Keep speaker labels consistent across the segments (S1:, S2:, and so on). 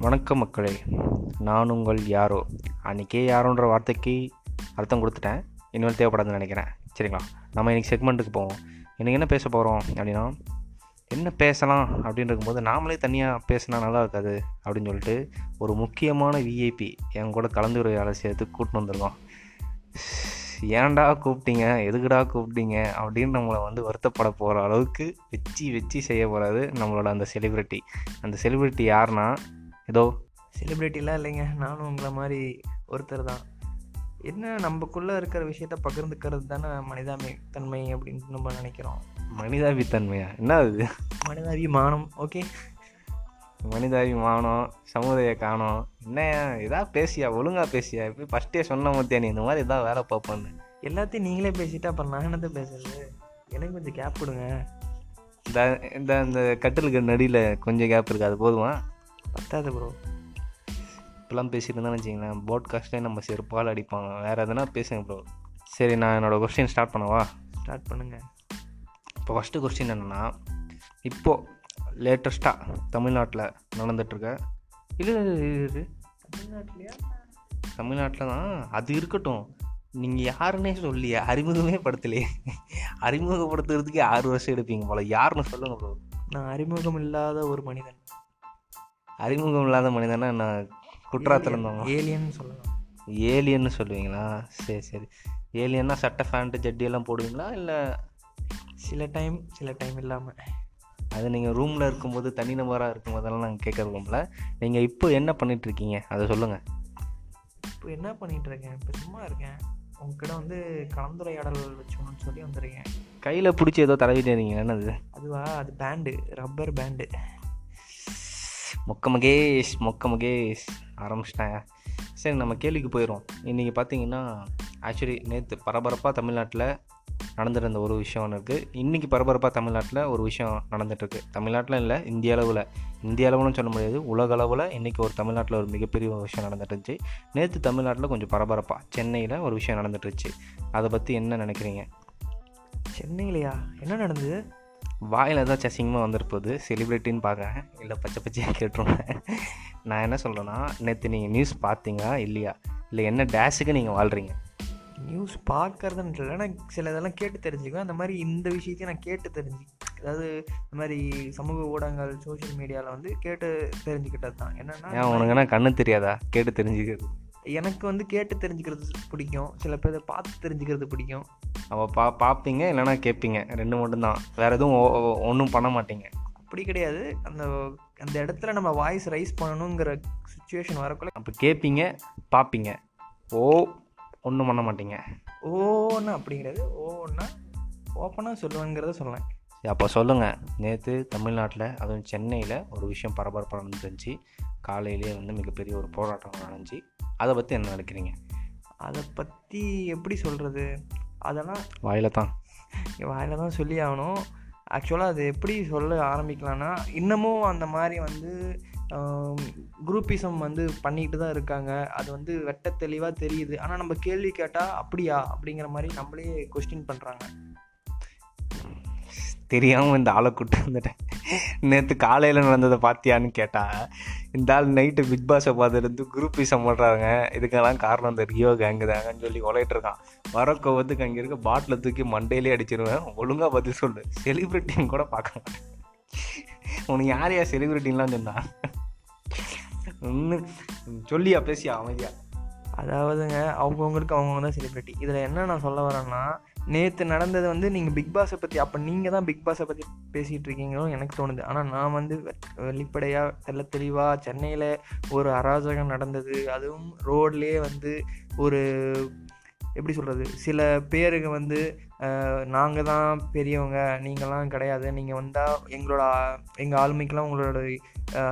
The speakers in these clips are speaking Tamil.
S1: வணக்கம் மக்களே. நான் உங்கள் யாரோ? அன்றைக்கே யாரோன்ற வார்த்தைக்கு அர்த்தம் கொடுத்துட்டேன். இனிமேல் தேவைப்படாதுன்னு நினைக்கிறேன். சரிங்களா? நம்ம இன்றைக்கி செக்மெண்ட்டுக்கு போவோம். இன்றைக்கி என்ன பேச போகிறோம் அப்படின்னா என்ன பேசலாம் அப்படின்னு இருக்கும்போது நாமளே தனியாக பேசினா நல்லா இருக்காது அப்படின்னு சொல்லிட்டு ஒரு முக்கியமான விஐபி என் கூட கலந்துரையாடல் சேர்த்து கூட்டின்னு வந்திருக்கோம் ஏன்டா கூப்பிட்டீங்க? எதுக்குடா கூப்பிட்டீங்க? அப்படின்னு நம்மளை வந்து வருத்தப்பட போகிற அளவுக்கு வச்சு வச்சு செய்ய போகிறது நம்மளோட அந்த செலிப்ரிட்டி அந்த செலிப்ரிட்டி யாருன்னா ஏதோ?
S2: செலிப்ரிட்டிலாம் இல்லைங்க. நானும் உங்களை மாதிரி ஒருத்தர் தான். என்ன நம்மக்குள்ளே இருக்கிற விஷயத்த பகிர்ந்துக்கிறது தானே மனிதாமை தன்மை அப்படின்னு நம்ம நினைக்கிறோம்.
S1: மனிதாபித்தன்மையா? என்ன அது?
S2: மனிதாபிமானம். ஓகே
S1: மனிதாபிமானம் சமுதாய காணம். என்ன இதா பேசியா? ஒழுங்கா பேசியா? இப்போ ஃபஸ்ட்டே சொன்ன மத்தியா நீ? இந்த மாதிரி இதான் வேலை பார்ப்பேன்னு.
S2: எல்லாத்தையும் நீங்களே பேசிட்டா அப்புறம் நான் என்னத்தை பேசுறது? எனக்கு கொஞ்சம் கேப் கொடுங்க.
S1: இந்த இந்த இந்த கட்டிலுக்கு நடியில் கொஞ்சம் கேப் இருக்குது அது போதுமா?
S2: பத்தாது ப்ரோ
S1: இப்பெல்லாம் இருந்தா வச்சிங்களேன். போட்காஸ்ட்லேயே நம்ம செருப்பால் அடிப்பாங்க. வேறு எதனா பேசுங்க ப்ரோ சரி நான் என்னோடய கொஸ்டின் ஸ்டார்ட் பண்ணவா?
S2: ஸ்டார்ட் பண்ணுங்க.
S1: இப்போ ஃபஸ்ட்டு கொஸ்டின் என்னென்னா இப்போது லேட்டஸ்ட்டாக தமிழ்நாட்டில் நடந்துட்டுருக்க. இல்லை இது
S2: தமிழ்நாட்டிலையா?
S1: தமிழ்நாட்டில் தான். அது இருக்கட்டும். நீங்கள் யாருன்னே சொல்லியே அறிமுகமே படுத்தலையே. அறிமுகப்படுத்துறதுக்கு ஆறு வருஷம் எடுப்பீங்க போல. யாருன்னு சொல்லுங்க ப்ரோ
S2: நான் அறிமுகம் இல்லாத ஒரு மனிதன்.
S1: அறிமுகம் இல்லாத மனிதனா நான் குற்றாலத்தில் இருந்தவங்க
S2: ஏலியன் சொல்லலாம்.
S1: ஏலியன்னு சொல்லுவீங்களா? சரி சரி. ஏலியன்னா சட்டை ஃபேண்ட்டு ஜட்டி எல்லாம் போடுவீங்களா? இல்லை
S2: சில டைம் சில டைம் இல்லாமல்
S1: அது நீங்கள் ரூமில் இருக்கும்போது தனி நபராக இருக்கும்போதெல்லாம் நாங்கள் கேட்க ரூமில் நீங்கள் இப்போ என்ன பண்ணிட்டு இருக்கீங்க? அதை சொல்லுங்கள்
S2: இப்போ என்ன பண்ணிட்டு இருக்கேன்? இப்போ சும்மா இருக்கேன். உங்ககிட்ட வந்து கலந்துரையாடல் வச்சோன்னு சொல்லி வந்திருக்கேன்.
S1: கையில் பிடிச்சி ஏதோ தடவிட்டு இருக்கீங்க. என்னது?
S2: அதுவா? அது பேண்டு ரப்பர் பேண்டு
S1: மொக்க மகேஷ் மொக்க மகேஷ் ஆரம்பிச்சிட்டாங்க. சரி நம்ம கேள்விக்கு போயிடுவோம். இன்றைக்கி பார்த்தீங்கன்னா ஆக்சுவலி நேற்று பரபரப்பாக தமிழ்நாட்டில் நடந்துருந்த ஒரு விஷயம் ஒன்று இருக்குது இன்றைக்கி பரபரப்பாக தமிழ்நாட்டில் ஒரு விஷயம் நடந்துகிட்ருக்கு தமிழ்நாட்டில் இல்லை இந்திய அளவில். இந்திய அளவுன்னு சொல்ல முடியாது. உலக அளவில் இன்றைக்கி ஒரு தமிழ்நாட்டில் ஒரு மிகப்பெரிய ஒரு விஷயம் நடந்துட்டுருந்துச்சு நேற்று தமிழ்நாட்டில் கொஞ்சம் பரபரப்பாக சென்னையில் ஒரு விஷயம் நடந்துட்டு அதை பற்றி என்ன நினைக்கிறீங்க?
S2: சென்னையிலையா? என்ன நடந்தது?
S1: வாயில் ஏதாச்சும் அசிங்கமாக வந்துருப்போது செலிப்ரிட்டின்னு பார்க்குறேன். இல்லை பச்சை பச்சையாக கேட்டுருவேன் நான் என்ன சொல்கிறேன்னா நேற்று நீங்கள் நியூஸ் பார்த்தீங்களா இல்லையா? இல்லை என்ன டேஷுக்கு நீங்கள் வாழ்கிறீங்க
S2: நியூஸ் பார்க்கறதுன்னு இல்லை நான் சில இதெல்லாம் கேட்டு தெரிஞ்சுக்குவேன். அந்த மாதிரி இந்த விஷயத்தையும் நான் கேட்டு தெரிஞ்சு அதாவது இந்த மாதிரி சமூக ஊடகங்கள் சோஷியல் மீடியாவில் வந்து கேட்டு தெரிஞ்சுக்கிட்டது தான். என்னென்னா
S1: ஏன் உனக்கு என்ன கண்ணு தெரியாதா? கேட்டு தெரிஞ்சுக்கிறது.
S2: எனக்கு வந்து கேட்டு தெரிஞ்சுக்கிறது பிடிக்கும். சில பேர் பார்த்து தெரிஞ்சுக்கிறது பிடிக்கும்.
S1: அவள் பா பார்ப்பீங்க இல்லைன்னா கேட்பீங்க ரெண்டு மட்டும்தான். வேறு எதுவும் ஒன்றும் பண்ண மாட்டீங்க.
S2: அப்படி கிடையாது. அந்த அந்த இடத்துல நம்ம வாய்ஸ் ரைஸ் பண்ணணுங்கிற சுச்சுவேஷன் வரக்குள்ள
S1: அப்போ கேட்பீங்க பார்ப்பீங்க ஓ ஒன்றும் பண்ண மாட்டீங்க.
S2: ஓன்னா அப்படி கிடையாது ஓன்னா ஓப்பனாக சொல்லுவேங்கிறத சொல்லேன்
S1: அப்போ சொல்லுங்கள் நேற்று தமிழ்நாட்டில் அதுவும் சென்னையில் ஒரு விஷயம் பரபரப்பாக நடந்துருந்துச்சு காலையிலேயே வந்து மிகப்பெரிய ஒரு போராட்டம் நடந்துச்சு. அதை பற்றி என்ன நினைக்கிறீங்க?
S2: அதை பற்றி எப்படி சொல்கிறது அதெல்லாம்
S1: வாயில தான்
S2: வாயில தான் சொல்லி ஆகணும் ஆக்சுவலாக அது எப்படி சொல்ல ஆரம்பிக்கலாம்னா இன்னமும் அந்த மாதிரி வந்து குரூப்பிசம் வந்து பண்ணிக்கிட்டு தான் இருக்காங்க. அது வந்து வெட்ட தெளிவாக தெரியுது. ஆனால் நம்ம கேள்வி கேட்டால் அப்படியா? அப்படிங்கிற மாதிரி நம்மளே கொஸ்டின் பண்ணுறாங்க
S1: தெரியாமல் இந்த ஆளை கூட்டு வந்துட்டேன். நேற்று காலையில் நடந்ததை பார்த்தியான்னு கேட்டால் இந்த ஆள் நைட்டு பிக் பாஸை பார்த்துட்டு குரூப் பீஸம் பண்ணுறாங்க இதுக்கெல்லாம் காரணம் இந்த ரியோ கேங்கு தாங்கன்னு சொல்லி உழையிட்டு இருக்கான். வர கோவத்துக்கு அங்கே இருக்க பாட்டில் தூக்கி மண்டையிலே அடிச்சிருவேன். ஒழுங்காக பதில் சொல்லு. செலிப்ரிட்டின்னு கூட பார்க்க மாட்டேன். உனக்கு யார் யார் செலிப்ரிட்டின்லாம் சொன்னா? ஒன்று சொல்லியா பேசியா அமைதியா?
S2: அதாவதுங்க அவங்கவுங்களுக்கு அவங்கவுங்க தான் செலிப்ரிட்டி இதில் என்ன நான் சொல்ல வரேன்னா நேற்று நடந்தது வந்து நீங்கள் பிக் பாஸை பற்றி அப்போ நீங்கள் தான் பிக் பாஸை பற்றி பேசிகிட்டு இருக்கீங்களோ எனக்கு தோணுது. ஆனால் நான் வந்து வெளிப்படையாக தெல்ல தெளிவாக சென்னையில் ஒரு அராஜகம் நடந்தது. அதுவும் ரோட்லேயே வந்து ஒரு எப்படி சொல்கிறது சில பேருக்கு வந்து நாங்கள் தான் பெரியவங்க நீங்களாம் கிடையாது. நீங்கள் வந்தால் எங்களோட எங்கள் ஆளுமைக்கெலாம் உங்களோட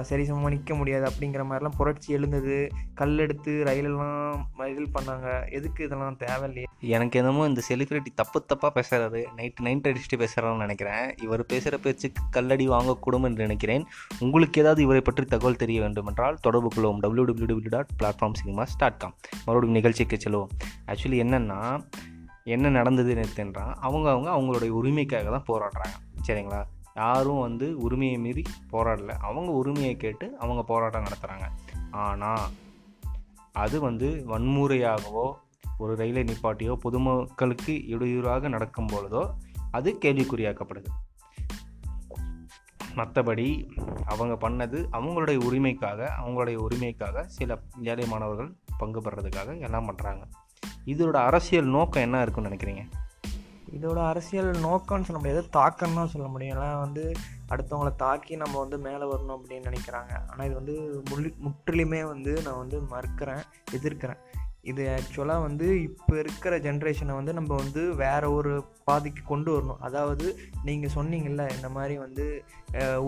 S2: சரி நிற்க முடியாது அப்படிங்கிற மாதிரிலாம் புரட்சி எழுந்தது. கல் எடுத்து ரயிலெல்லாம் ரயில் பண்ணாங்க. எதுக்கு இதெல்லாம் தேவையில்லையே?
S1: எனக்கு என்னமோ இந்த செலிப்ரிட்டி தப்பு தப்பாக பேசுகிறாரு நைட்டு நைட் அடிச்சுட்டு பேசுகிறான்னு நினைக்கிறேன். இவர் பேசுகிற பேச்சுக்கு கல்லடி வாங்கக்கூடும் என்று நினைக்கிறேன். உங்களுக்கு ஏதாவது இவரை பற்றி தகவல் தெரிய வேண்டும் என்றால் தொடர்பு கொள்வோம் W W W dot platform cinemas dot com மறுபடியும் நிகழ்ச்சிக்கு செல்வோம் ஆக்சுவலி என்னென்னா என்ன நடந்தது நேற்றுன்றான் அவங்க அவங்க அவங்களுடைய உரிமைக்காக தான் போராடுறாங்க. சரிங்களா? யாரும் வந்து உரிமையை மீறி போராடல. அவங்க உரிமையை கேட்டு அவங்க போராட்டம் நடத்துகிறாங்க ஆனால் அது வந்து வன்முறையாகவோ ஒரு ரயிலை நிப்பாட்டியோ பொதுமக்களுக்கு இடையூறாக நடக்கும் பொழுதோ அது கேள்விக்குறியாக்கப்படுது. மற்றபடி அவங்க பண்ணது அவங்களுடைய உரிமைக்காக அவங்களுடைய உரிமைக்காக சில ஏழை மாணவர்கள் பங்கு பெறதுக்காக எல்லாம் பண்ணுறாங்க இதோட அரசியல் நோக்கம் என்ன இருக்குன்னு நினைக்கிறீங்க?
S2: இதோட அரசியல் நோக்கம்னு சொல்ல முடியாது தாக்கம்னு தான் சொல்ல முடியும். ஏன்னா வந்து அடுத்தவங்கள தாக்கி நம்ம வந்து மேலே வரணும் அப்படின்னு நினைக்கிறாங்க. ஆனால் இது வந்து முழு முற்றிலுமே வந்து நான் வந்து மறுக்கிறேன் எதிர்க்கிறேன். இது ஆக்சுவலாக வந்து இப்போ இருக்கிற ஜென்ரேஷனை வந்து நம்ம வந்து வேறு ஒரு பாதைக்கு கொண்டு வரணும். அதாவது நீங்கள் சொன்னீங்கல்ல இந்த மாதிரி வந்து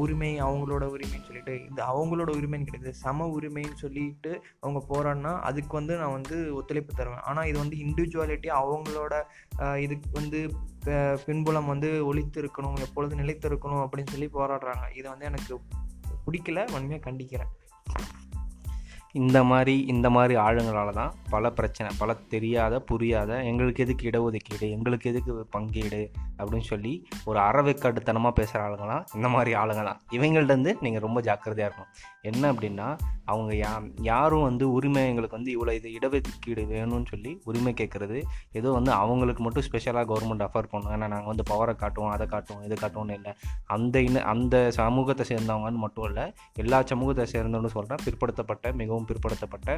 S2: உரிமை அவங்களோட உரிமைன்னு சொல்லிட்டு. இது அவங்களோட உரிமைன்னு கிடையாது சம உரிமைன்னு சொல்லிட்டு அவங்க போகிறான்னா அதுக்கு வந்து நான் வந்து ஒத்துழைப்பு தருவேன். ஆனால் இது வந்து இண்டிவிஜுவாலிட்டி அவங்களோட இதுக்கு வந்து பின்புலம் வந்து ஒழித்து இருக்கணும் எப்பொழுது நிலைத்து இருக்கணும் அப்படின்னு சொல்லி போராடுறாங்க. இதை வந்து எனக்கு பிடிக்கல வன்மையாக கண்டிக்கிறேன்.
S1: இந்த மாதிரி இந்த மாதிரி ஆளுங்களால தான் பல பிரச்சனை பல தெரியாத புரியாத எங்களுக்கு எதுக்கு இடஒதுக்கீடு எங்களுக்கு எதுக்கு பங்கீடு அப்படின்னு சொல்லி ஒரு அறவைக்காட்டுத்தனமாக பேசுகிற ஆளுங்களாம் இந்த மாதிரி ஆளுங்க தான் இவங்கள்ட்டேருந்து நீங்கள் ரொம்ப ஜாக்கிரதையாக இருக்கணும். என்ன அப்படின்னா அவங்க யா யாரும் வந்து உரிமை எங்களுக்கு வந்து இவ்வளோ இது இடஒதுக்கீடு வேணும்னு சொல்லி உரிமை கேட்குறது ஏதோ வந்து அவங்களுக்கு மட்டும் ஸ்பெஷலாக கவர்மெண்ட் அஃபர் பண்ணுவோம் ஏன்னா நாங்கள் வந்து பவரை காட்டுவோம் அதை காட்டுவோம் இதை காட்டுவோம்னு இல்லை. அந்த இன அந்த சமூகத்தை சேர்ந்தவங்கன்னு மட்டும் இல்லை எல்லா சமூகத்தை சேர்ந்தவன்னு சொல்கிறேன் பிற்படுத்தப்பட்ட மிகவும் பிற்படுத்தப்பட்ட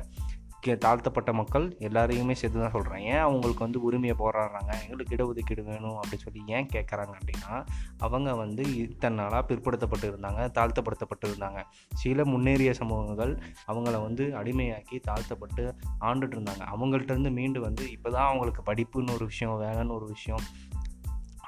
S1: கே- தாழ்த்தப்பட்ட மக்கள் எல்லாரையுமே சேர்த்து தான் சொல்கிறேன் ஏன் அவங்களுக்கு வந்து உரிமையை போராடுறாங்க? எங்களுக்கு இடஒதுக்கீடு வேணும் அப்படின்னு சொல்லி ஏன் கேட்குறாங்க அப்படின்னா அவங்க வந்து இத்தனை நாளாக பிற்படுத்தப்பட்டு இருந்தாங்க தாழ்த்தப்படுத்தப்பட்டு இருந்தாங்க. சில முன்னேறிய சமூகங்கள் அவங்கள வந்து அடிமையாக்கி தாழ்த்தப்பட்டு ஆண்டுட்டு இருந்தாங்க. அவங்கள்ட்ட இருந்து மீண்டு வந்து இப்போ தான் அவங்களுக்கு படிப்புன்னு ஒரு விஷயம் வேலைன்னு ஒரு விஷயம்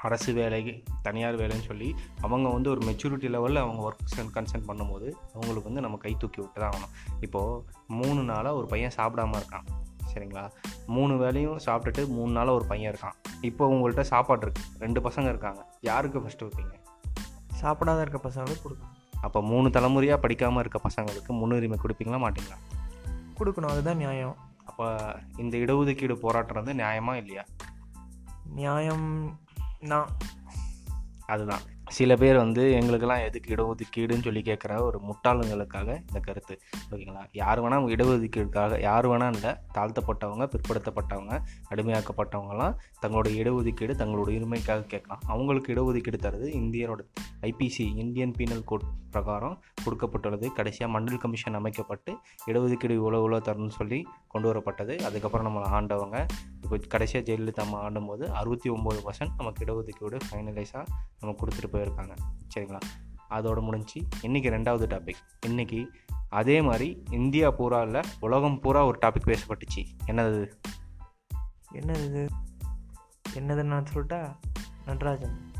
S1: அரசு வேலை தனியார் வேலைன்னு சொல்லி அவங்க வந்து ஒரு மெச்சூரிட்டி லெவலில் அவங்க ஒர்க் கன்சென்ட் பண்ணும்போது அவங்களுக்கு வந்து நம்ம கை தூக்கி விட்டு தான் ஆகணும். இப்போது மூணு நாளாக ஒரு பையன் சாப்பிடாம இருக்கான். சரிங்களா? மூணு வேலையும் சாப்பிட்டுட்டு மூணு நாளாக ஒரு பையன் இருக்கான். இப்போ உங்கள்கிட்ட சாப்பாடு இருக்குது ரெண்டு பசங்க இருக்காங்க. யாருக்கு ஃபஸ்ட்டு வைப்பீங்க?
S2: சாப்பிடாத இருக்க பசங்களுக்கு கொடுக்கணும்.
S1: அப்போ மூணு தலைமுறையாக படிக்காமல் இருக்க பசங்களுக்கு முன்னுரிமை கொடுப்பீங்களா மாட்டீங்களா?
S2: கொடுக்கணும். அதுதான் நியாயம்.
S1: அப்போ இந்த இடஒதுக்கீடு போராட்டம் வந்து நியாயமா இல்லையா?
S2: நியாயம் தான்
S1: அதுதான். சில பேர் வந்து எங்களுக்கெல்லாம் எதுக்கு இடஒதுக்கீடுன்னு சொல்லி கேட்குற ஒரு முட்டாளுங்களுக்காக இந்த கருத்து. ஓகேங்களா? யார் வேணால் இடஒதுக்கீடுக்காக யார் வேணால் இல்லை தாழ்த்தப்பட்டவங்க பிற்படுத்தப்பட்டவங்க அடிமையாக்கப்பட்டவங்கலாம் தங்களோட இடஒதுக்கீடு தங்களோட உரிமைக்காக கேட்கலாம். அவங்களுக்கு இடஒதுக்கீடு தருது இந்தியனோட ஐபிசி இந்தியன் பீனல் கோட் பிரகாரம் கொடுக்கப்பட்டுள்ளது. கடைசியாக மண்டல் கமிஷன் அமைக்கப்பட்டு இடஒதுக்கீடு இவ்வளோ இவ்வளோ தரணும்னு சொல்லி கொண்டு வரப்பட்டது. அதுக்கப்புறம் நம்மளை ஆண்டவங்க இப்போ கடைசியாக ஜெயலலிதா அம்மா ஆண்டும்போது அறுபத்தி ஒம்பது பர்சன்ட் நமக்கு இடஒதுக்கீடு ஃபைனலைஸாக நம்ம கொடுத்துட்டு போயிருக்காங்க. சரிங்களா? அதோட முடிஞ்சு இன்றைக்கி ரெண்டாவது டாபிக் இன்றைக்கி அதே மாதிரி இந்தியா பூரா இல்லை உலகம் பூரா ஒரு டாபிக் பேசப்பட்டுச்சு. என்னது
S2: என்னது என்னதுன்னு நான் சொல்லிட்டா? நடராஜன்.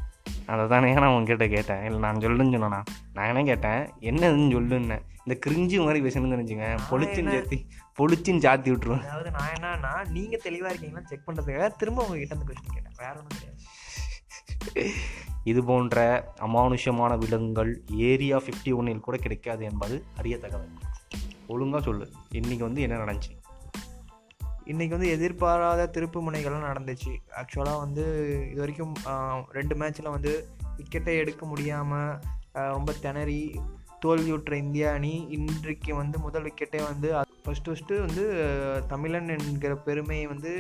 S1: அதை தானே நான் உங்ககிட்ட கேட்டேன். இல்லை நான் சொல்லுன்னு சொன்னேனா? நான் என்ன கேட்டேன்? என்னதுன்னு சொல்லுன்னு. இந்த கிரிஞ்சு மாதிரி பேசணும்னு நினச்சிங்க
S2: என்ன?
S1: சேர்த்தி பொளிச்சுன்னு சாத்தி விட்ருவேன்
S2: அதாவது நான் என்னன்னா நீங்கள் தெளிவாக இருக்கீங்களா? செக் பண்ணுறதுக்காக திரும்ப உங்ககிட்ட அந்த கொஸ்டின் கேட்டேன். வேற ஒன்றும் கிடையாது.
S1: இது போன்ற அமானுஷ்யமான விலங்குகள் ஏரியா ஃபிஃப்டி ஒன்னில் கூட கிடைக்காது என்பது அரிய தகவல். ஒழுங்காக சொல்லு. இன்றைக்கி வந்து என்ன நடந்துச்சு?
S2: இன்றைக்கி வந்து எதிர்பாராத திருப்பு முனைகள்லாம் நடந்துச்சு. ஆக்சுவலாக வந்து இது வரைக்கும் ரெண்டு மேட்ச்சில் வந்து விக்கெட்டை எடுக்க முடியாமல் ரொம்ப திணறி தோல்வியுற்ற இந்திய அணி இன்றைக்கு வந்து முதல் விக்கெட்டே வந்து ஃபஸ்ட்டு ஃபஸ்ட்டு வந்து தமிழன் என்கிற பெருமையை வந்து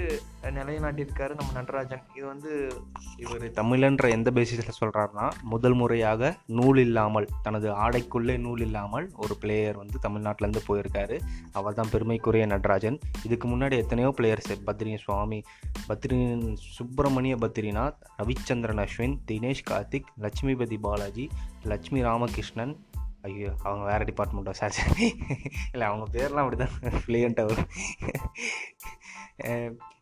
S2: நிலைநாட்டியிருக்காரு நம்ம நடராஜன். இது வந்து
S1: இவர் தமிழன்ற எந்த பேசிஸில் சொல்கிறாருன்னா முதல் முறையாக நூல் இல்லாமல் தனது ஆடைக்குள்ளே நூல் இல்லாமல் ஒரு பிளேயர் வந்து தமிழ்நாட்டிலேருந்து போயிருக்காரு. அவர் தான் பெருமைக்குரிய நடராஜன். இதுக்கு முன்னாடி எத்தனையோ பிளேயர்ஸ் பத்ரின் சுவாமி பத்ரின் சுப்பிரமணிய பத்ரிநாத் ரவிச்சந்திரன் அஸ்வின் தினேஷ் கார்த்திக் லட்சுமிபதி பாலாஜி லட்சுமி ராமகிருஷ்ணன் ஐயோ அவங்க வேறு டிபார்ட்மெண்ட்டோ சார் சரி. இல்லை அவங்க பேர்லாம் அப்படி தான் ஃப்ளூயண்ட்டாக வரும்.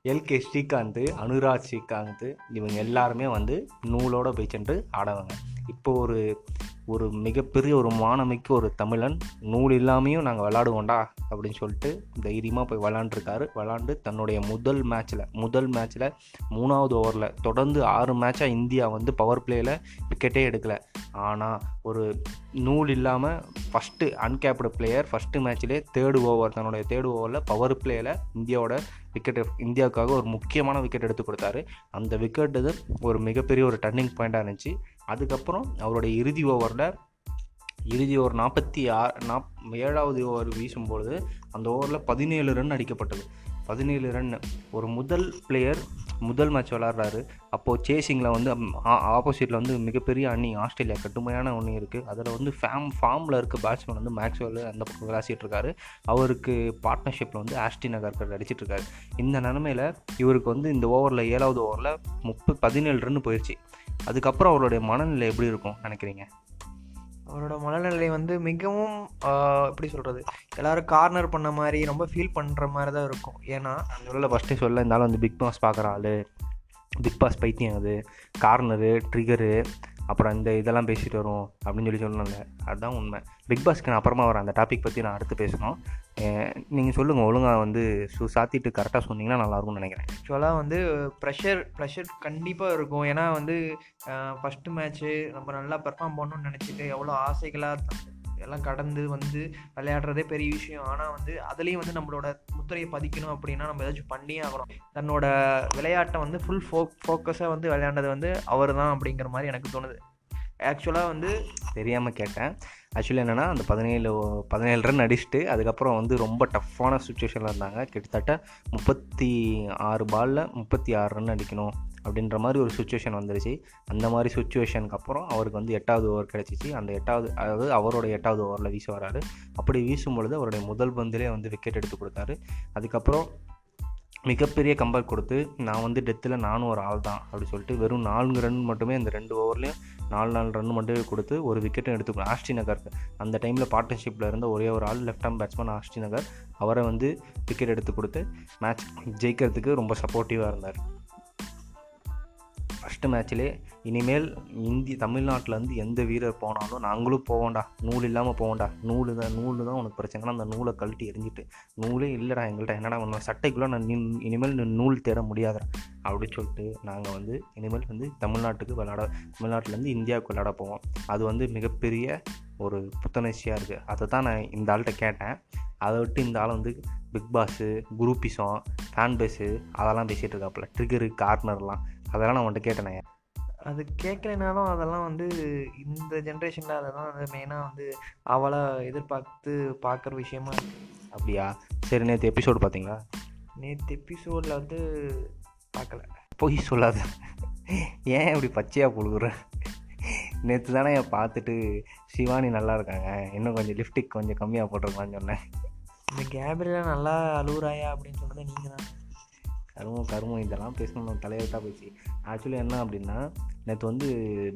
S1: எல்கே ஸ்ரீகாந்த் அனுராஜ் ஸ்ரீகாந்த் இவங்க எல்லாருமே வந்து நூலோடு போய் சென்று ஆடவங்க. இப்போ ஒரு ஒரு மிகப்பெரிய ஒரு மானமிக்க ஒரு தமிழன் நூல் இல்லாமையும் நாங்கள் விளாடுவோம்டா அப்படின்னு சொல்லிட்டு தைரியமாக போய் விளாண்டுருக்காரு விளாண்டு தன்னுடைய முதல் மேட்ச்சில் முதல் மேட்ச்சில் மூணாவது ஓவரில் தொடர்ந்து ஆறு மேட்சாக இந்தியா வந்து பவர் பிளேயில் விக்கெட்டே எடுக்கலை. ஆனால் ஒரு நூல் இல்லாமல் ஃபஸ்ட்டு அன்கேப்டு பிளேயர் ஃபஸ்ட்டு மேட்ச்லேயே தேர்டு ஓவர் தன்னுடைய தேர்டு ஓவரில் பவர் பிளேயில் இந்தியாவோட விக்கெட் இந்தியாவுக்காக ஒரு முக்கியமான விக்கெட் எடுத்து கொடுத்தாரு. அந்த விக்கெட் இது ஒரு மிகப்பெரிய ஒரு டர்னிங் பாயிண்ட்டாக இருந்துச்சு. அதுக்கப்புறம் அவருடைய இறுதி ஓவரில் இறுதி ஓவர் நாற்பத்தி ஆறு நாப் ஏழாவது ஓவர் வீசும்பொழுது அந்த ஓவரில் பதினேழு ரன் அடிக்கப்பட்டது. பதினேழு ரன் ஒரு முதல் பிளேயர் முதல் மேட்ச் விளாட்றாரு அப்போது சேசிங்கில் வந்து ஆப்போசிட்டில் வந்து மிகப்பெரிய அணி ஆஸ்திரேலியா கடுமையான ஒன்று இருக்குது அதில் வந்து ஃபேம் ஃபார்மில் இருக்க பேட்ஸ்மேன் வந்து மேக்ஸ்வெல் அந்த பக்கம் விளாசிட்டு இருக்காரு. அவருக்கு பார்ட்னர்ஷிப்பில் வந்து ஆஸ்டி நகர்கர் அடிச்சிட்டு இருக்காரு. இந்த நிலமையில் இவருக்கு வந்து இந்த ஓவரில் ஏழாவது ஓவரில் முப்பது பதினேழு ரன் போயிடுச்சு அதுக்கப்புறம் அவருடைய மனநிலை எப்படி இருக்கும் நினைக்கிறீங்க?
S2: அவரோட மனநிலை வந்து மிகவும் எப்படி சொல்கிறது எல்லோரும் கார்னர் பண்ண மாதிரி ரொம்ப ஃபீல் பண்ணுற மாதிரி தான் இருக்கும். ஏன்னா
S1: அந்த உள்ள ஃபஸ்ட்டே சொல்ல இருந்தாலும் வந்து பிக் பாஸ் பார்க்குற ஆள் பிக் பாஸ் பைத்தியம் அது கார்னரு ட்ரிகரு அப்புறம் இந்த இதெல்லாம் பேசிட்டு வரும் அப்படின்னு சொல்லி சொன்னாங்க. அதுதான் உண்மை. பிக் பாஸ்க்கு நான் அப்புறமா வரேன். அந்த டாபிக் பற்றி நான் அடுத்து பேசணும். நீங்கள் சொல்லுங்கள் ஒழுங்காக வந்து சு சாத்திட்டு கரெக்டாக சொன்னீங்கன்னா நல்லாயிருக்கும்னு நினைக்கிறேன்.
S2: ஆக்சுவலாக வந்து ப்ரெஷர் ப்ரெஷர் கண்டிப்பாக இருக்கும். ஏன்னா வந்து ஃபஸ்ட்டு மேட்ச்சு நம்ம நல்லா பெர்ஃபார்ம் பண்ணணும்னு நினச்சிட்டு எவ்வளோ ஆசைகளாக எல்லாம் கடந்து வந்து விளையாடுறதே பெரிய விஷயம். ஆனால் வந்து அதுலேயும் வந்து நம்மளோட முத்திரையை பதிக்கணும் அப்படின்னா நம்ம ஏதாச்சும் பண்ணியே ஆகணும். தன்னோட விளையாட்டை வந்து ஃபுல் ஃபோ ஃபோக்கஸாக வந்து விளையாண்டது வந்து அவர் தான் அப்படிங்கிற மாதிரி எனக்கு தோணுது. ஆக்சுவலாக வந்து
S1: தெரியாமல் கேட்டேன். ஆக்சுவலி என்னென்னா அந்த பதினேழு பதினேழு ரன் அடிச்சுட்டு அதுக்கப்புறம் வந்து ரொம்ப டஃப்பான சுச்சுவேஷனில் இருந்தாங்க. கிட்டத்தட்ட முப்பத்தி ஆறு பாலில் முப்பத்தி ஆறு ரன் அடிக்கணும். அப்படின்ற மாதிரி ஒரு சுச்சுவேஷன் வந்துருச்சு. அந்த மாதிரி சுச்சுவேஷனுக்கு அப்புறம் அவருக்கு வந்து எட்டாவது ஓவர் கிடச்சிச்சு. அந்த எட்டாவது அதாவது அவரோட எட்டாவது ஓவரில் வீச வராரு. அப்படி வீசும் பொழுது அவருடைய முதல் பந்திலே வந்து விக்கெட் எடுத்து கொடுத்தாரு. அதுக்கப்புறம் மிகப்பெரிய கம்பேக் கொடுத்து நான் வந்து டெத்தில் நானும் ஒரு ஆள் தான் அப்படி சொல்லிட்டு வெறும் நான்கு ரன் மட்டுமே இந்த ரெண்டு ஓவர்லேயும் நாலு நாலு ரன் மட்டுமே கொடுத்து ஒரு விக்கெட்டும் எடுத்துக்கணும் ஆஷ்டி நகருக்கு அந்த டைமில் பார்ட்னர்ஷிப்பில் இருந்த ஒரே ஒரு ஆள் லெஃப்ட் ஹேண்ட் பேட்ஸ்மேன் ஆஷ்டி நகர். அவரை வந்து விக்கெட் எடுத்து கொடுத்து மேட்ச் ஜெயிக்கிறதுக்கு ரொம்ப சப்போர்ட்டிவாக இருந்தார். ஃபஸ்ட்டு மேட்ச்லே இனிமேல் இந்தி தமிழ்நாட்டிலேருந்து எந்த வீரர் போனாலும் நாங்களும் போவோண்டா நூல் இல்லாமல் போவோண்டா நூல் தான் நூல் தான் உனக்கு பிரச்சனைனா அந்த நூலை கழட்டி எரிஞ்சிட்டு நூலே இல்லைடா எங்கள்கிட்ட என்னடா பண்ணுவோம் சட்டைக்குள்ளே நான் நின் இனிமேல் நூல் தேட முடியாதுடா. அப்படின்னு சொல்லிட்டு நாங்கள் வந்து இனிமேல் வந்து தமிழ்நாட்டுக்கு விளாட தமிழ்நாட்டிலேருந்து இந்தியாவுக்கு விளாட போவோம். அது வந்து மிகப்பெரிய ஒரு புத்துணர்ச்சியாக இருக்குது அதை தான் நான் இந்த ஆள்கிட்ட கேட்டேன். அதை விட்டு இந்த ஆள் வந்து big boss groupism fan base அதெல்லாம் பேசிகிட்டு இருக்காப்புல. ட்ரிகரு கார்னர்லாம் அதெல்லாம் நான் உன்கிட்ட கேட்டேனே.
S2: அது கேட்கலைனாலும் அதெல்லாம் வந்து இந்த ஜென்ரேஷனில் அதெல்லாம் வந்து மெயினாக வந்து அவளாக எதிர்பார்த்து பார்க்குற விஷயமா
S1: அப்படியா? சரி நேற்று எபிசோடு பார்த்தீங்களா?
S2: நேற்று எபிசோடில் வந்து பார்க்கல.
S1: பொய் சொல்லாத. ஏன் இப்படி பச்சையாக புழுகுற? நேற்று தானே பார்த்துட்டு சிவானி நல்லா இருக்காங்க. இன்னும் கொஞ்சம் லிப்டிக் கொஞ்சம் கம்மியாக போட்டிருக்கலான்னு சொன்னேன்.
S2: இந்த கேப்ரியலா நல்லா அழுகுறாயா அப்படின்னு சொன்னது நீங்கள் தான்
S1: கருமம் கருமம். இதெல்லாம் பேசணும் தலையெழுத்தாக போச்சு. ஆக்சுவலி என்ன அப்படின்னா நேற்று வந்து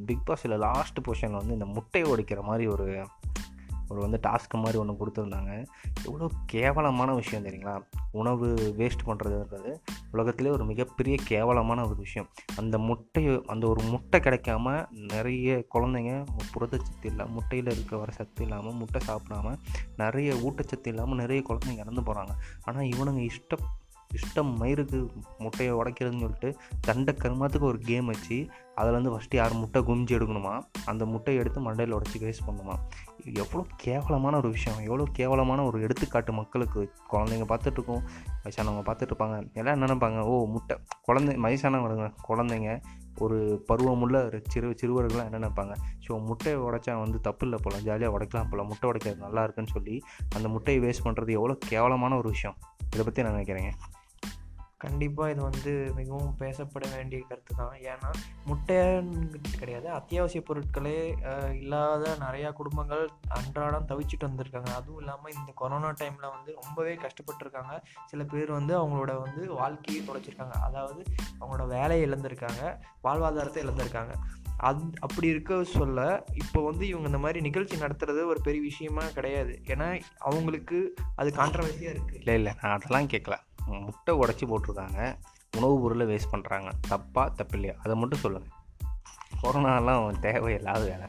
S1: பிக் பாஸில் லாஸ்ட் பொசிஷனில் வந்து இந்த முட்டையை உடைக்கிற மாதிரி ஒரு ஒரு வந்து டாஸ்க் மாதிரி ஒன்று கொடுத்துருந்தாங்க. எவ்வளோ கேவலமான விஷயம் தெரியுங்களா? உணவு வேஸ்ட் பண்ணுறதுன்றது உலகத்திலே ஒரு மிகப்பெரிய கேவலமான ஒரு விஷயம். அந்த முட்டையை அந்த ஒரு முட்டை கிடைக்காம நிறைய குழந்தைங்க புரதச்சத்து இல்லாமல் முட்டையில் இருக்க வர சத்து இல்லாமல் முட்டை சாப்பிடாம நிறைய ஊட்டச்சத்து இல்லாமல் நிறைய குழந்தைங்க இறந்து போகிறாங்க ஆனால் இவனுங்க இஷ்டம் இஷ்டம் மயிருக்கு முட்டையை உடைக்கிறதுன்னு சொல்லிட்டு தண்டை கருமத்துக்கு ஒரு கேம் வச்சு அதில் வந்து ஃபஸ்ட்டு யார் முட்டை குமிஞ்சு எடுக்கணுமா? அந்த முட்டையை எடுத்து மண்டையில் உடச்சி வேஸ்ட் பண்ணணுமா எவ்வளோ கேவலமான ஒரு விஷயம். எவ்வளோ கேவலமான ஒரு எடுத்துக்காட்டு மக்களுக்கு. குழந்தைங்க பார்த்துட்டு இருக்கோம் வயசானவங்க பார்த்துட்ருப்பாங்க. எல்லாம் என்ன நினைப்பாங்க? ஓ முட்டை. குழந்தை வயசானவங்க குழந்தைங்க ஒரு பருவமுள்ள ஒரு சிறு சிறுவர்கள்லாம் என்ன நினைப்பாங்க? ஸோ முட்டையை உடைச்சா வந்து தப்பு இல்லை போல. ஜாலியாக உடைக்கலாம் போல. முட்டை உடைக்கிறது நல்லா இருக்குன்னு சொல்லி அந்த முட்டையை வேஸ்ட் பண்ணுறது எவ்வளோ கேவலமான ஒரு விஷயம். இதை பற்றி நான் நினைக்கிறேங்க?
S2: கண்டிப்பாக இது வந்து மிகவும் பேசப்பட வேண்டிய கருத்து தான் ஏன்னா முட்டைங்கிறது கிடையாது. அத்தியாவசிய பொருட்களே இல்லாத நிறையா குடும்பங்கள் அன்றாடம் தவிச்சிட்டு வந்திருக்காங்க. அதுவும் இல்லாமல் இந்த கொரோனா டைமில் வந்து ரொம்பவே கஷ்டப்பட்டிருக்காங்க. சில பேர் வந்து அவங்களோட வந்து வாழ்க்கையை தொலைச்சிருக்காங்க. அதாவது அவங்களோட வேலையை இழந்திருக்காங்க. வாழ்வாதாரத்தை இழந்திருக்காங்க. அந் அப்படி இருக்க சொல்ல இப்போ வந்து இவங்க இந்த மாதிரி நிகழ்ச்சி நடத்துறது ஒரு பெரிய விஷயமா கிடையாது. ஏன்னா அவங்களுக்கு அது கான்ட்ரவர்சியாக இருக்குது
S1: இல்லை இல்லை. நான் அதெல்லாம் கேட்கல முட்டை உடச்சி போட்டிருக்காங்க. உணவுப் பொருளை வேஸ்ட் பண்ணுறாங்க தப்பா தப்பு இல்லையா அதை மட்டும் சொல்லுங்கள் கொரோனாலாம் தேவையில்லாத வேலை.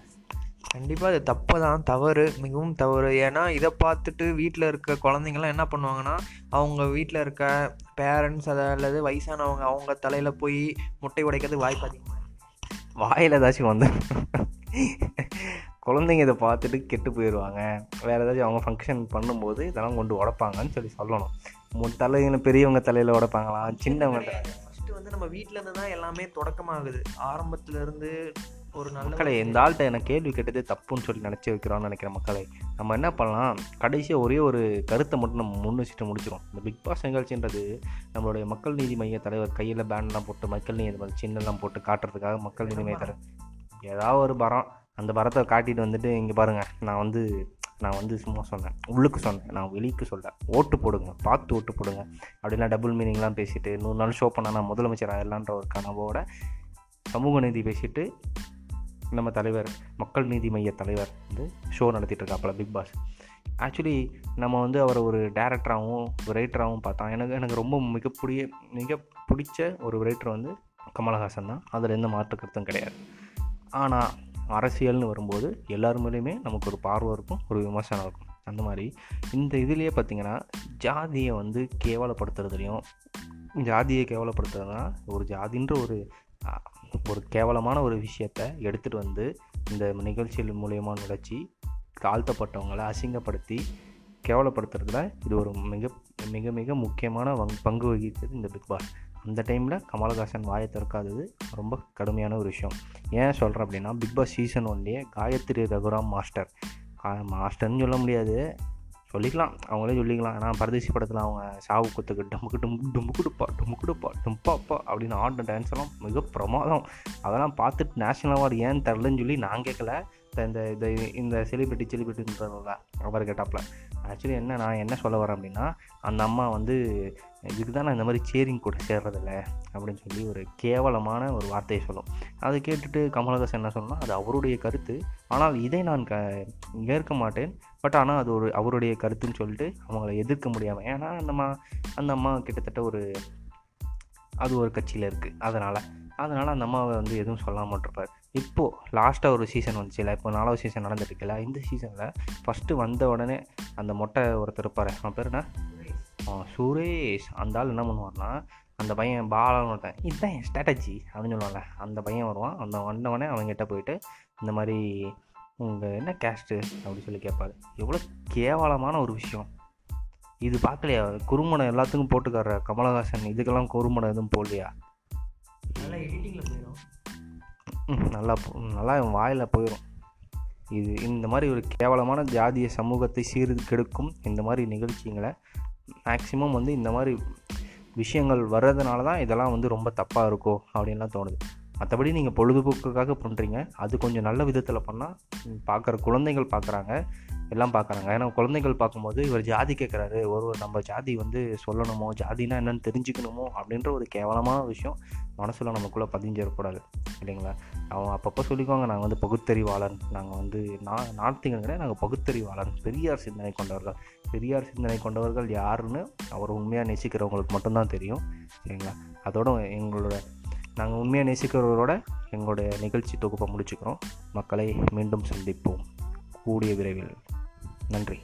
S2: கண்டிப்பாக அது தப்பு தான் தவறு மிகவும் தவறு. ஏன்னா இதை பார்த்துட்டு வீட்டில் இருக்க குழந்தைங்கள்லாம் என்ன பண்ணுவாங்கன்னா அவங்க வீட்டில் இருக்க பேரண்ட்ஸ் அதை அல்லது வயசானவங்க அவங்க தலையில் போய் முட்டை உடைக்கிறது வாய்ப்பு அதிகமாக.
S1: வாயில் ஏதாச்சும் வந்து குழந்தைங்க இதை பார்த்துட்டு கெட்டு போயிடுவாங்க. வேறு ஏதாச்சும் அவங்க ஃபங்க்ஷன் பண்ணும்போது இதெல்லாம் கொண்டு உடைப்பாங்கன்னு சொல்லி சொல்லணும். தலையில பெரியவங்க தலையில் உடைப்பாங்களா? சின்னவங்க
S2: ஃபஸ்ட்டு வந்து நம்ம வீட்டில் இருந்து தான் எல்லாமே தொடக்கமாகுது. ஆரம்பத்துல இருந்து ஒரு நல்ல
S1: மக்களை இந்த ஆள்கிட்ட எனக்கு கேள்வி கேட்டது தப்புன்னு சொல்லி நினச்சி வைக்கிறோம்னு நினைக்கிற மக்களை. நம்ம என்ன பண்ணலாம்? கடைசியாக ஒரே ஒரு கருத்தை மட்டும் நம்ம முன் வச்சுட்டு முடிச்சிடும் இந்த பிக் பாஸ் நிகழ்ச்சின்றது நம்மளுடைய மக்கள் நீதி மைய தலைவர் கையில் பேண்ட்லாம் போட்டு மக்கள் நீதி சின்னெல்லாம் போட்டு காட்டுறதுக்காக மக்கள் நீதி மைய தலைவர் ஏதாவது ஒரு பரம் அந்த பரத்தை காட்டிட்டு வந்துட்டு இங்கே பாருங்கள் நான் வந்து நான் வந்து சும்மா சொன்னேன். உள்ளுக்கு சொன்னேன். நான் வெளிக்கு சொல்ல. ஓட்டு போடுங்க. பார்த்து ஓட்டு போடுங்க. அப்படிலாம் டபுள் மீனிங்லாம் பேசிட்டு நூறு நாள் ஷோ பண்ணால் நான் முதலமைச்சர் ஆயிடலான்ற ஒரு கனவோட சமூக நீதி பேசிட்டு நம்ம தலைவர் மக்கள் நீதி மைய தலைவர் வந்து ஷோ நடத்திட்டு இருக்காப்புல பிக் பாஸ் ஆக்சுவலி நம்ம வந்து அவரை ஒரு டேரக்டராகவும் ஒரு ரைட்டராகவும் பார்த்தோம். எனக்கு எனக்கு ரொம்ப மிகப்பிடிய மிக பிடிச்ச ஒரு ரைட்டர் வந்து கமலஹாசன் தான். அதில் எந்த மாற்று கருத்தும் கிடையாது. ஆனால் அரசியல்னு வரும்போது எல்லார் மேலேயுமே நமக்கு ஒரு பார்வை இருக்கும் ஒரு விமர்சனம் இருக்கும். அந்த மாதிரி இந்த இதுலேயே பார்த்திங்கன்னா ஜாதியை வந்து கேவலப்படுத்துறதுலையும் ஜாதியை கேவலப்படுத்துறதுனா ஒரு ஜாதின்ற ஒரு ஒரு கேவலமான ஒரு விஷயத்த எடுத்துகிட்டு வந்து இந்த நிகழ்ச்சிகள் மூலயமா நுழைச்சி தாழ்த்தப்பட்டவங்களை அசிங்கப்படுத்தி கேவலப்படுத்துறதுல இது ஒரு மிக மிக மிக முக்கியமான பங்கு வகித்தது இந்த பிக் பாஸ். அந்த டைமில் கமலஹாசன் வாயை திறக்காதது ரொம்ப கடுமையான ஒரு விஷயம். ஏன் சொல்கிறேன் அப்படின்னா பிக் பாஸ் சீசன் ஒன்லேயே காயத்ரி ரகுராம் மாஸ்டர் மாஸ்டர்னு சொல்ல முடியாது. சொல்லிக்கலாம். அவங்களே சொல்லிக்கலாம். ஏன்னா பரதேசி படத்தில் அவங்க சாவு குத்துக்கு டமுக்கு டும் டுமுக்குடுப்பா டுமுக்குடுப்பா டும்பாப்பா அப்படின்னு ஆடின டான்ஸ் எல்லாம் மிக பிரமாதம். அதெல்லாம் பார்த்துட்டு நேஷனல் அவார்டு ஏன் தரலன்னு சொல்லி நான் கேட்கல. இந்த இந்த இந்த செலிபிரிட்டி செலிபிரிட்டின்றதில்ல அவர் கேட்டாப்பில் ஆக்சுவலி என்ன நான் என்ன சொல்ல வரேன் அப்படின்னா அந்த அம்மா வந்து இதுக்கு தான் நான் இந்த மாதிரி சேரிங் கூட சேர்றதில்ல அப்படின்னு சொல்லி ஒரு கேவலமான ஒரு வார்த்தையை சொல்லும். அதை கேட்டுட்டு கமலஹாசன் என்ன சொல்லணும் அது அவருடைய கருத்து. ஆனால் இதை நான் க ஏற்க மாட்டேன். பட் ஆனால் அது ஒரு அவருடைய கருத்துன்னு சொல்லிட்டு அவங்கள எதிர்க்க முடியாமல் ஏன்னா அந்த அம்மா அந்த அம்மா கிட்டத்தட்ட ஒரு அது ஒரு கட்சியில் இருக்குது அதனால் அதனால் அந்த அம்மாவை வந்து எதுவும் சொல்லாமல் இருப்பார் இப்போது லாஸ்ட்டாக ஒரு சீசன் வந்துச்சுல இப்போ நாலாவது சீசன் நடந்துட்டுருக்குல்ல இந்த சீசனில் ஃபஸ்ட்டு வந்த உடனே அந்த மொட்டை ஒருத்தர் இருப்பார். அவன் பேர் என்ன? சுரேஷ். அந்த ஆள் என்ன பண்ணுவார்னா அந்த பையன் பாலான்னு ஒருத்தன் இதுதான் என் ஸ்ட்ராட்டஜி அப்படின்னு சொல்லுவாங்கல்ல அந்த பையன் வருவான். அந்த வந்தவொடனே அவங்ககிட்ட போயிட்டு இந்த மாதிரி உங்கள் என்ன கேஸ்ட்டு அப்படின்னு சொல்லி கேட்பாரு. எவ்வளோ கேவலமான ஒரு விஷயம். இது பார்க்கலையா? குறும்படம் எல்லாத்துக்கும் போட்டுக்கார கமலஹாசன். இதுக்கெல்லாம் குறும்படம் எதுவும் போடலையா?
S2: நல்லா எடிட்டிங்கில் போயிடும்
S1: நல்லா நல்லா இவன் வாயில் போயிடும் இது இந்த மாதிரி ஒரு கேவலமான ஜாதிய சமூகத்தை சீர் கெடுக்கும் இந்த மாதிரி நிகழ்ச்சிங்களை மேக்ஸிமம் வந்து இந்த மாதிரி விஷயங்கள் வர்றதுனால தான் இதெல்லாம் வந்து ரொம்ப தப்பாக இருக்கோ அப்படின்லாம் தோணுது. மற்றபடி நீங்கள் பொழுதுபோக்குக்காக பண்ணுறீங்க அது கொஞ்சம் நல்ல விதத்தில் பண்ணால் பார்க்குற குழந்தைகள் பார்க்குறாங்க எல்லாம் பார்க்குறாங்க ஏன்னா குழந்தைகள் பார்க்கும்போது இவர் ஜாதி கேட்குறாரு ஒரு நம்ம ஜாதி வந்து சொல்லணுமோ ஜாதினா என்னென்னு தெரிஞ்சுக்கணுமோ அப்படின்ற ஒரு கேவலமான விஷயம் மனசில் நமக்குள்ளே பதிஞ்சிடக்கூடாது. இல்லைங்களா? அவன் அப்பப்போ சொல்லிக்குவாங்க நாங்கள் வந்து பகுத்தறிவாளன் நாங்கள் வந்து நான் நார்த்திங்க கிடையாது. நாங்கள் பகுத்தறிவாளன் பெரியார் சிந்தனை கொண்டவர்கள். பெரியார் சிந்தனை கொண்டவர்கள் யாருன்னு அவர் உண்மையாக நேசிக்கிறவங்களுக்கு மட்டும்தான் தெரியும். சரிங்களா அதோட எங்களோட நாங்கள் உண்மையாக நேசிக்கிறவரோட எங்களுடைய நிகழ்ச்சி தொகுப்பை முடிச்சுக்கிறோம். மக்களை மீண்டும் சந்திப்போம். கூடிய விரைவில். நன்றி.